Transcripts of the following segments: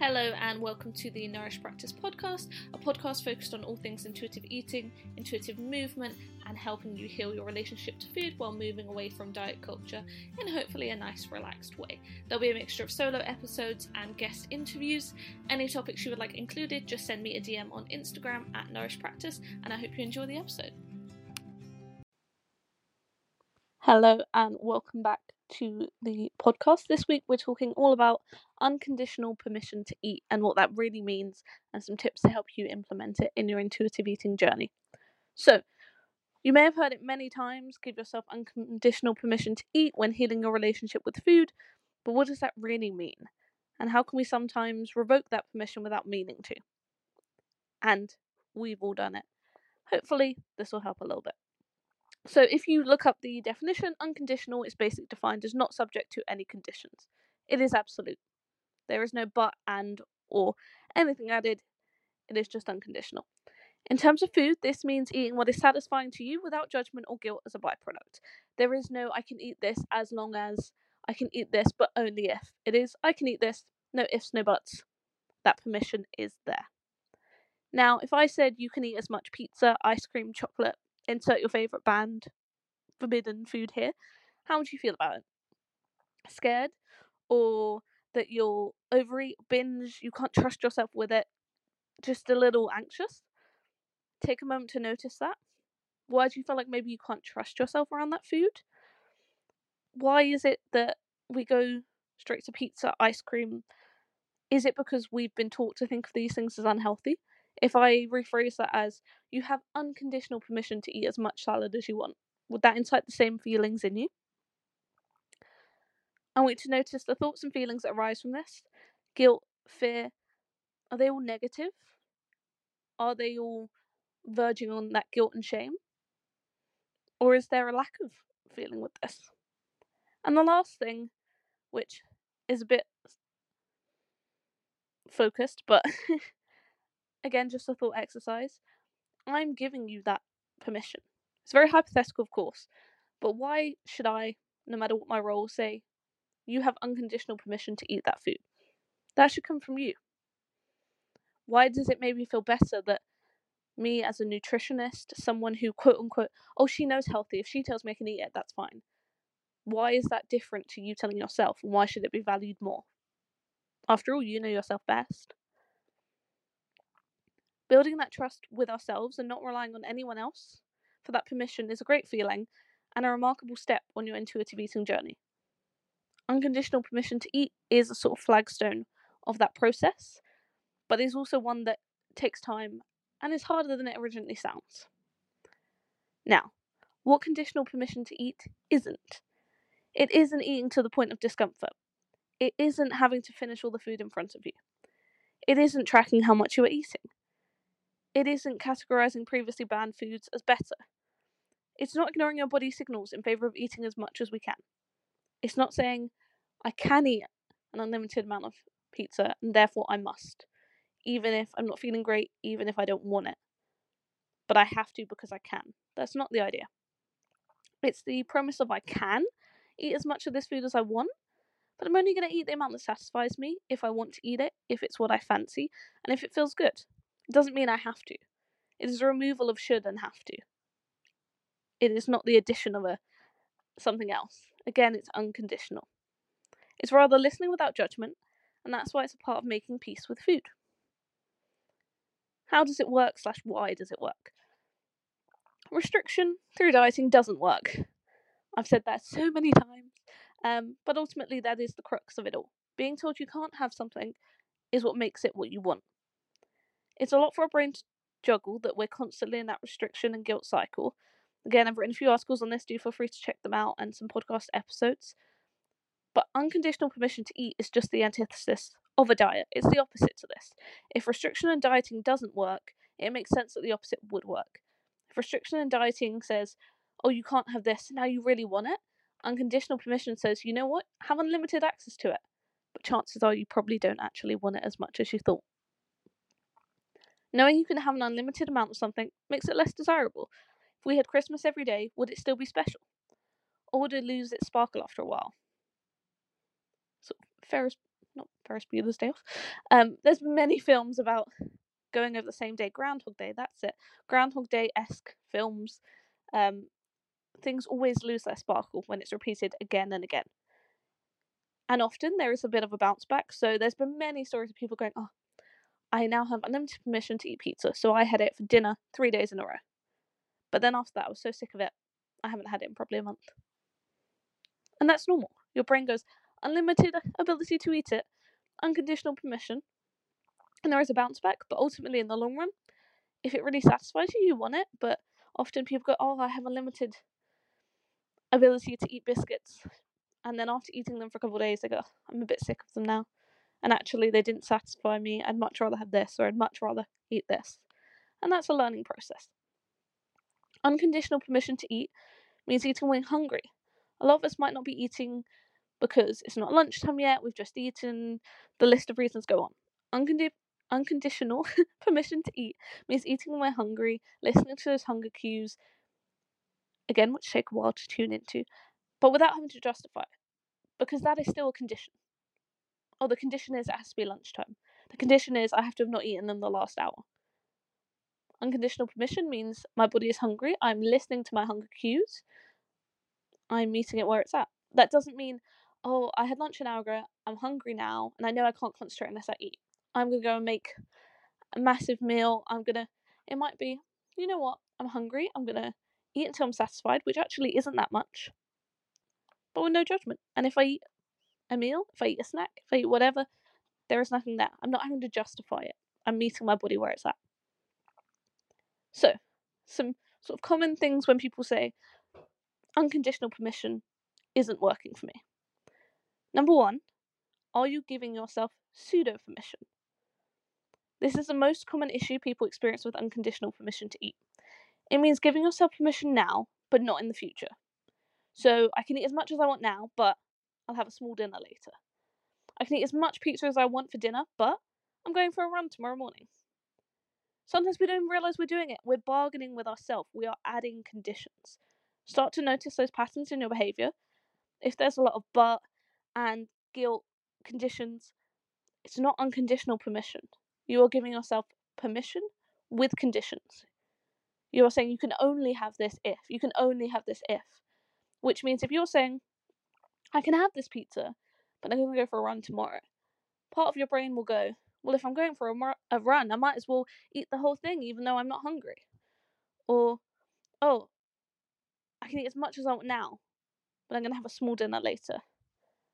Hello, and welcome to the Nourished Practice podcast, a podcast focused on all things intuitive eating, intuitive movement, and helping you heal your relationship to food while moving away from diet culture in hopefully a nice, relaxed way. There'll be a mixture of solo episodes and guest interviews. Any topics you would like included, just send me a DM on Instagram at Nourished Practice, and I hope you enjoy the episode. Hello, and welcome back to the podcast. This week, we're talking all about unconditional permission to eat and what that really means, and some tips to help you implement it in your intuitive eating journey. So, you may have heard it many times give yourself unconditional permission to eat when healing your relationship with food, but what does that really mean? And how can we sometimes revoke that permission without meaning to? And we've all done it. Hopefully, this will help a little bit. So if you look up the definition, unconditional is basically defined as not subject to any conditions. It is absolute. There is no but, and, or anything added. It is just unconditional. In terms of food, this means eating what is satisfying to you without judgment or guilt as a byproduct. There is no I can eat this as long as I can eat this, but only if. It is I can eat this, no ifs, no buts. That permission is there. Now, if I said you can eat as much pizza, ice cream, chocolate, insert your favourite banned, forbidden food here, how would you feel about it? Scared? Or that you'll overeat, binge, you can't trust yourself with it, just a little anxious? Take a moment to notice that. Why do you feel like maybe you can't trust yourself around that food? Why is it that we go straight to pizza, ice cream? Is it because we've been taught to think of these things as unhealthy? If I rephrase that as you have unconditional permission to eat as much salad as you want, would that incite the same feelings in you? I want you to notice the thoughts and feelings that arise from this guilt, fear. Are they all negative? Are they all verging on that guilt and shame? Or is there a lack of feeling with this? And the last thing, which is a bit focused, but again, just a thought exercise. I'm giving you that permission. It's very hypothetical, of course, but why should I, no matter what my role, say, you have unconditional permission to eat that food? That should come from you. Why does it make me feel better that me as a nutritionist, someone who quote unquote, oh, she knows healthy, if she tells me I can eat it, that's fine. Why is that different to you telling yourself, and why should it be valued more? After all, you know yourself best. Building that trust with ourselves and not relying on anyone else for that permission is a great feeling and a remarkable step on your intuitive eating journey. Unconditional permission to eat is a sort of flagstone of that process, but is also one that takes time and is harder than it originally sounds. Now, what conditional permission to eat isn't? It isn't eating to the point of discomfort. It isn't having to finish all the food in front of you. It isn't tracking how much you are eating it isn't categorizing previously banned foods as better. It's not ignoring your body signals in favor of eating as much as we can. It's not saying, I can eat an unlimited amount of pizza and therefore I must, even if I'm not feeling great, even if I don't want it. But I have to because I can. That's not the idea. It's the premise of I can eat as much of this food as I want, but I'm only going to eat the amount that satisfies me if I want to eat it, if it's what I fancy, and if it feels good. Doesn't mean I have to. It is a removal of should and have to. It is not the addition of a something else. Again, it's unconditional. It's rather listening without judgment, and that's why it's a part of making peace with food. How does it work, slash, why does it work? Restriction through dieting doesn't work. I've said that so many times, um, but ultimately, that is the crux of it all. Being told you can't have something is what makes it what you want. It's a lot for our brain to juggle that we're constantly in that restriction and guilt cycle. Again, I've written a few articles on this, do feel free to check them out and some podcast episodes. But unconditional permission to eat is just the antithesis of a diet. It's the opposite to this. If restriction and dieting doesn't work, it makes sense that the opposite would work. If restriction and dieting says, oh, you can't have this, now you really want it, unconditional permission says, you know what, have unlimited access to it. But chances are you probably don't actually want it as much as you thought. Knowing you can have an unlimited amount of something makes it less desirable. If we had Christmas every day, would it still be special? Or would it lose its sparkle after a while? So Ferris not Ferris Bueller's Day Off. Um, there's many films about going over the same day. Groundhog Day, that's it. Groundhog Day esque films. Um, things always lose their sparkle when it's repeated again and again. And often there is a bit of a bounce back. So there's been many stories of people going, Oh, I now have unlimited permission to eat pizza. So I had it for dinner three days in a row. But then after that, I was so sick of it, I haven't had it in probably a month. And that's normal. Your brain goes, unlimited ability to eat it, unconditional permission, and there is a bounce back. But ultimately, in the long run, if it really satisfies you, you want it. But often people go, oh, I have unlimited ability to eat biscuits. And then after eating them for a couple of days, they go, I'm a bit sick of them now. And actually, they didn't satisfy me. I'd much rather have this, or I'd much rather eat this. And that's a learning process. Unconditional permission to eat means eating when hungry. A lot of us might not be eating because it's not lunchtime yet, we've just eaten, the list of reasons go on. Uncondi- unconditional permission to eat means eating when we're hungry, listening to those hunger cues, again, which take a while to tune into, but without having to justify it, because that is still a condition. Oh, the condition is it has to be lunchtime. The condition is I have to have not eaten in the last hour. Unconditional permission means my body is hungry, I'm listening to my hunger cues, I'm meeting it where it's at. That doesn't mean, oh, I had lunch an hour ago, I'm hungry now, and I know I can't concentrate unless I eat. I'm gonna go and make a massive meal. I'm gonna, it might be, you know what, I'm hungry, I'm gonna eat until I'm satisfied, which actually isn't that much, but with no judgment. And if I eat a meal, if I eat a snack, if I eat whatever, there is nothing there. I'm not having to justify it. I'm meeting my body where it's at. So, some sort of common things when people say unconditional permission isn't working for me. Number one, are you giving yourself pseudo permission? This is the most common issue people experience with unconditional permission to eat. It means giving yourself permission now, but not in the future. So I can eat as much as I want now, but I'll have a small dinner later. I can eat as much pizza as I want for dinner, but I'm going for a run tomorrow morning. Sometimes we don't realize we're doing it. We're bargaining with ourselves. We are adding conditions. Start to notice those patterns in your behavior. If there's a lot of but and guilt conditions, it's not unconditional permission. You are giving yourself permission with conditions. You are saying you can only have this if. You can only have this if. Which means if you're saying, I can have this pizza, but I'm going to go for a run tomorrow, part of your brain will go, well, if I'm going for a, mar- a run, I might as well eat the whole thing even though I'm not hungry. Or, oh, I can eat as much as I want now, but I'm going to have a small dinner later.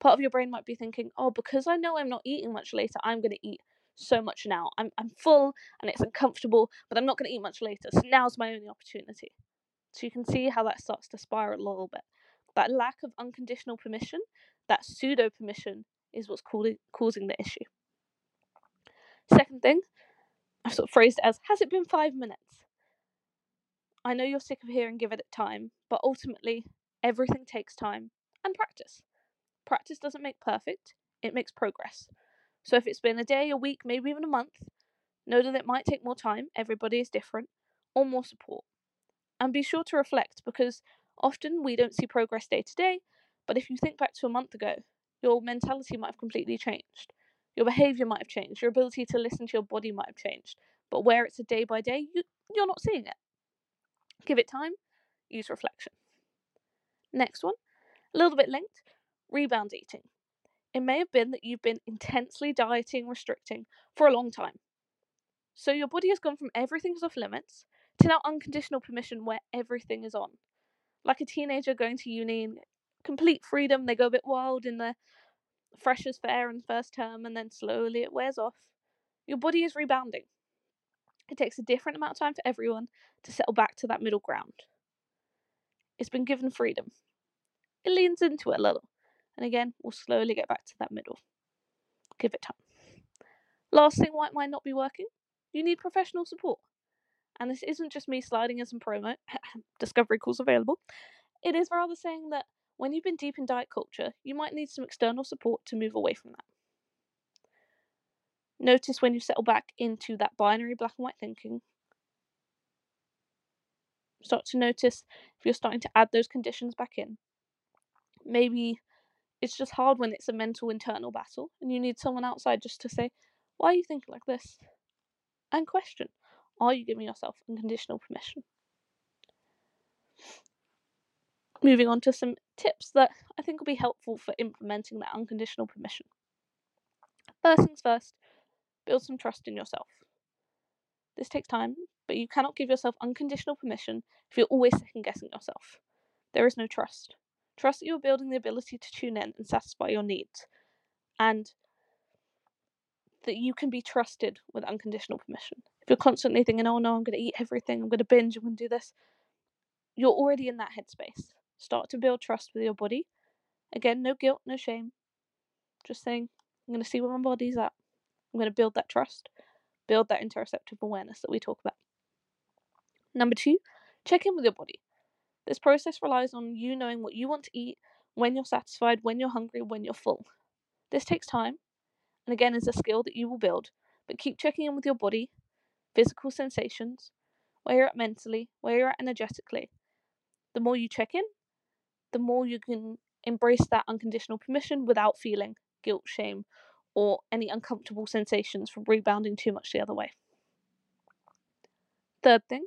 Part of your brain might be thinking, oh, because I know I'm not eating much later, I'm going to eat so much now. I'm, I'm full and it's uncomfortable, but I'm not going to eat much later. So now's my only opportunity. So you can see how that starts to spiral a little bit. That lack of unconditional permission, that pseudo permission, is what's causing the issue. Second thing, I've sort of phrased it as Has it been five minutes? I know you're sick of hearing give it time, but ultimately, everything takes time and practice. Practice doesn't make perfect, it makes progress. So if it's been a day, a week, maybe even a month, know that it might take more time, everybody is different, or more support. And be sure to reflect because often we don't see progress day to day, but if you think back to a month ago, your mentality might have completely changed. Your behavior might have changed. Your ability to listen to your body might have changed. But where it's a day by day, you, you're not seeing it. Give it time, use reflection. Next one, a little bit linked rebound eating. It may have been that you've been intensely dieting, restricting for a long time. So your body has gone from everything's off limits to now unconditional permission where everything is on. Like a teenager going to uni and complete freedom, they go a bit wild in the freshers fair in first term and then slowly it wears off. Your body is rebounding. It takes a different amount of time for everyone to settle back to that middle ground. It's been given freedom. It leans into it a little. And again, we'll slowly get back to that middle. Give it time. Last thing why it might not be working, you need professional support. And this isn't just me sliding in some promo, discovery calls available. It is rather saying that when you've been deep in diet culture, you might need some external support to move away from that. Notice when you settle back into that binary black and white thinking. Start to notice if you're starting to add those conditions back in. Maybe It's just hard when it's a mental internal battle and you need someone outside just to say, why are you thinking like this? And question, are you giving yourself unconditional permission? Moving on to some tips that I think will be helpful for implementing that unconditional permission. First things first, build some trust in yourself. This takes time, but you cannot give yourself unconditional permission if you're always second guessing yourself. There is no trust. Trust that you're building the ability to tune in and satisfy your needs, and that you can be trusted with unconditional permission. If you're constantly thinking, oh no, I'm going to eat everything, I'm going to binge, I'm going to do this, you're already in that headspace. Start to build trust with your body. Again, no guilt, no shame. Just saying, I'm going to see where my body's at. I'm going to build that trust, build that interoceptive awareness that we talk about. Number two, check in with your body. This process relies on you knowing what you want to eat, when you're satisfied, when you're hungry, when you're full. This takes time, and again is a skill that you will build, but keep checking in with your body, physical sensations, where you're at mentally, where you're at energetically. The more you check in, the more you can embrace that unconditional permission without feeling guilt, shame, or any uncomfortable sensations from rebounding too much the other way. Third thing,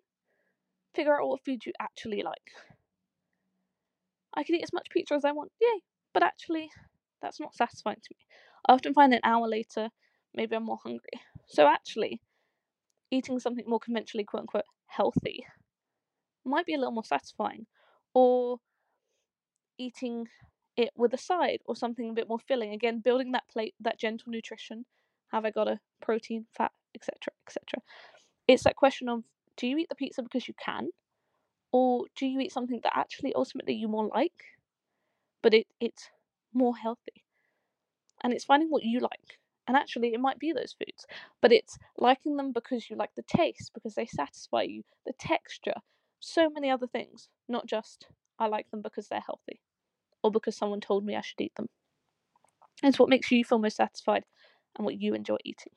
figure out what food you actually like. I can eat as much pizza as I want, yay, but actually, that's not satisfying to me. I often find an hour later, maybe I'm more hungry. So actually, eating something more conventionally, quote unquote, healthy might be a little more satisfying. Or eating it with a side or something a bit more filling. Again, building that plate, that gentle nutrition. Have I got a protein, fat, etc., etc. It's that question of do you eat the pizza because you can, or do you eat something that actually ultimately you more like, but it it's more healthy, and it's finding what you like. And actually, it might be those foods, but it's liking them because you like the taste, because they satisfy you, the texture, so many other things, not just I like them because they're healthy or because someone told me I should eat them. It's what makes you feel most satisfied and what you enjoy eating.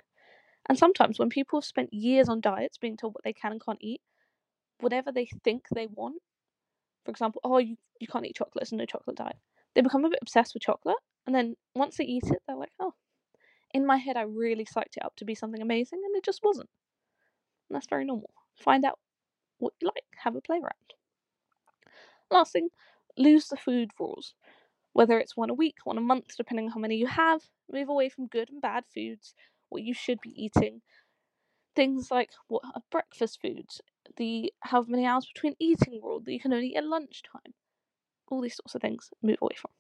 And sometimes when people have spent years on diets being told what they can and can't eat, whatever they think they want, for example, oh, you, you can't eat chocolate, it's a no chocolate diet, they become a bit obsessed with chocolate. And then once they eat it, they're like, oh, in my head, I really psyched it up to be something amazing, and it just wasn't. And that's very normal. Find out what you like, have a play around. Last thing, lose the food rules. Whether it's one a week, one a month, depending on how many you have, move away from good and bad foods, what you should be eating. Things like what are breakfast foods, the how many hours between eating rule that you can only eat at lunchtime. All these sorts of things, move away from.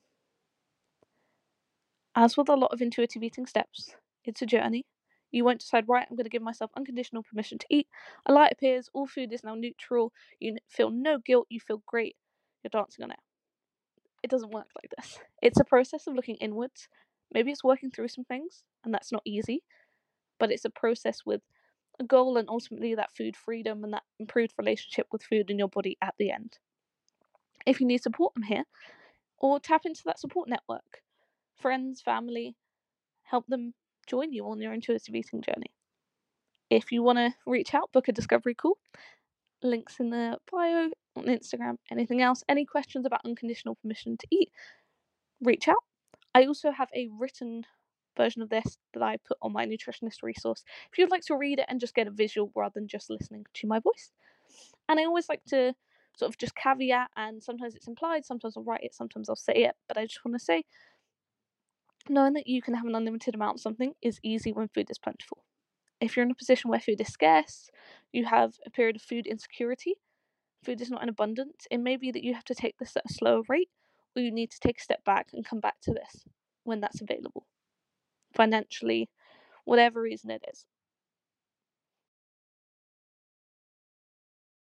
As with a lot of intuitive eating steps, it's a journey. You won't decide, right, I'm going to give myself unconditional permission to eat. A light appears, all food is now neutral, you feel no guilt, you feel great, you're dancing on air. It doesn't work like this. It's a process of looking inwards. Maybe it's working through some things, and that's not easy, but it's a process with a goal and ultimately that food freedom and that improved relationship with food in your body at the end. If you need support, I'm here, or tap into that support network. Friends, family, help them join you on your intuitive eating journey. If you want to reach out, book a discovery call. Links in the bio on Instagram. Anything else? Any questions about unconditional permission to eat? Reach out. I also have a written version of this that I put on my nutritionist resource if you'd like to read it and just get a visual rather than just listening to my voice. And I always like to sort of just caveat, and sometimes it's implied, sometimes I'll write it, sometimes I'll say it, but I just want to say knowing that you can have an unlimited amount of something is easy when food is plentiful. If you're in a position where food is scarce, you have a period of food insecurity, food is not in abundance, it may be that you have to take this at a slower rate, or you need to take a step back and come back to this when that's available. Financially, whatever reason it is.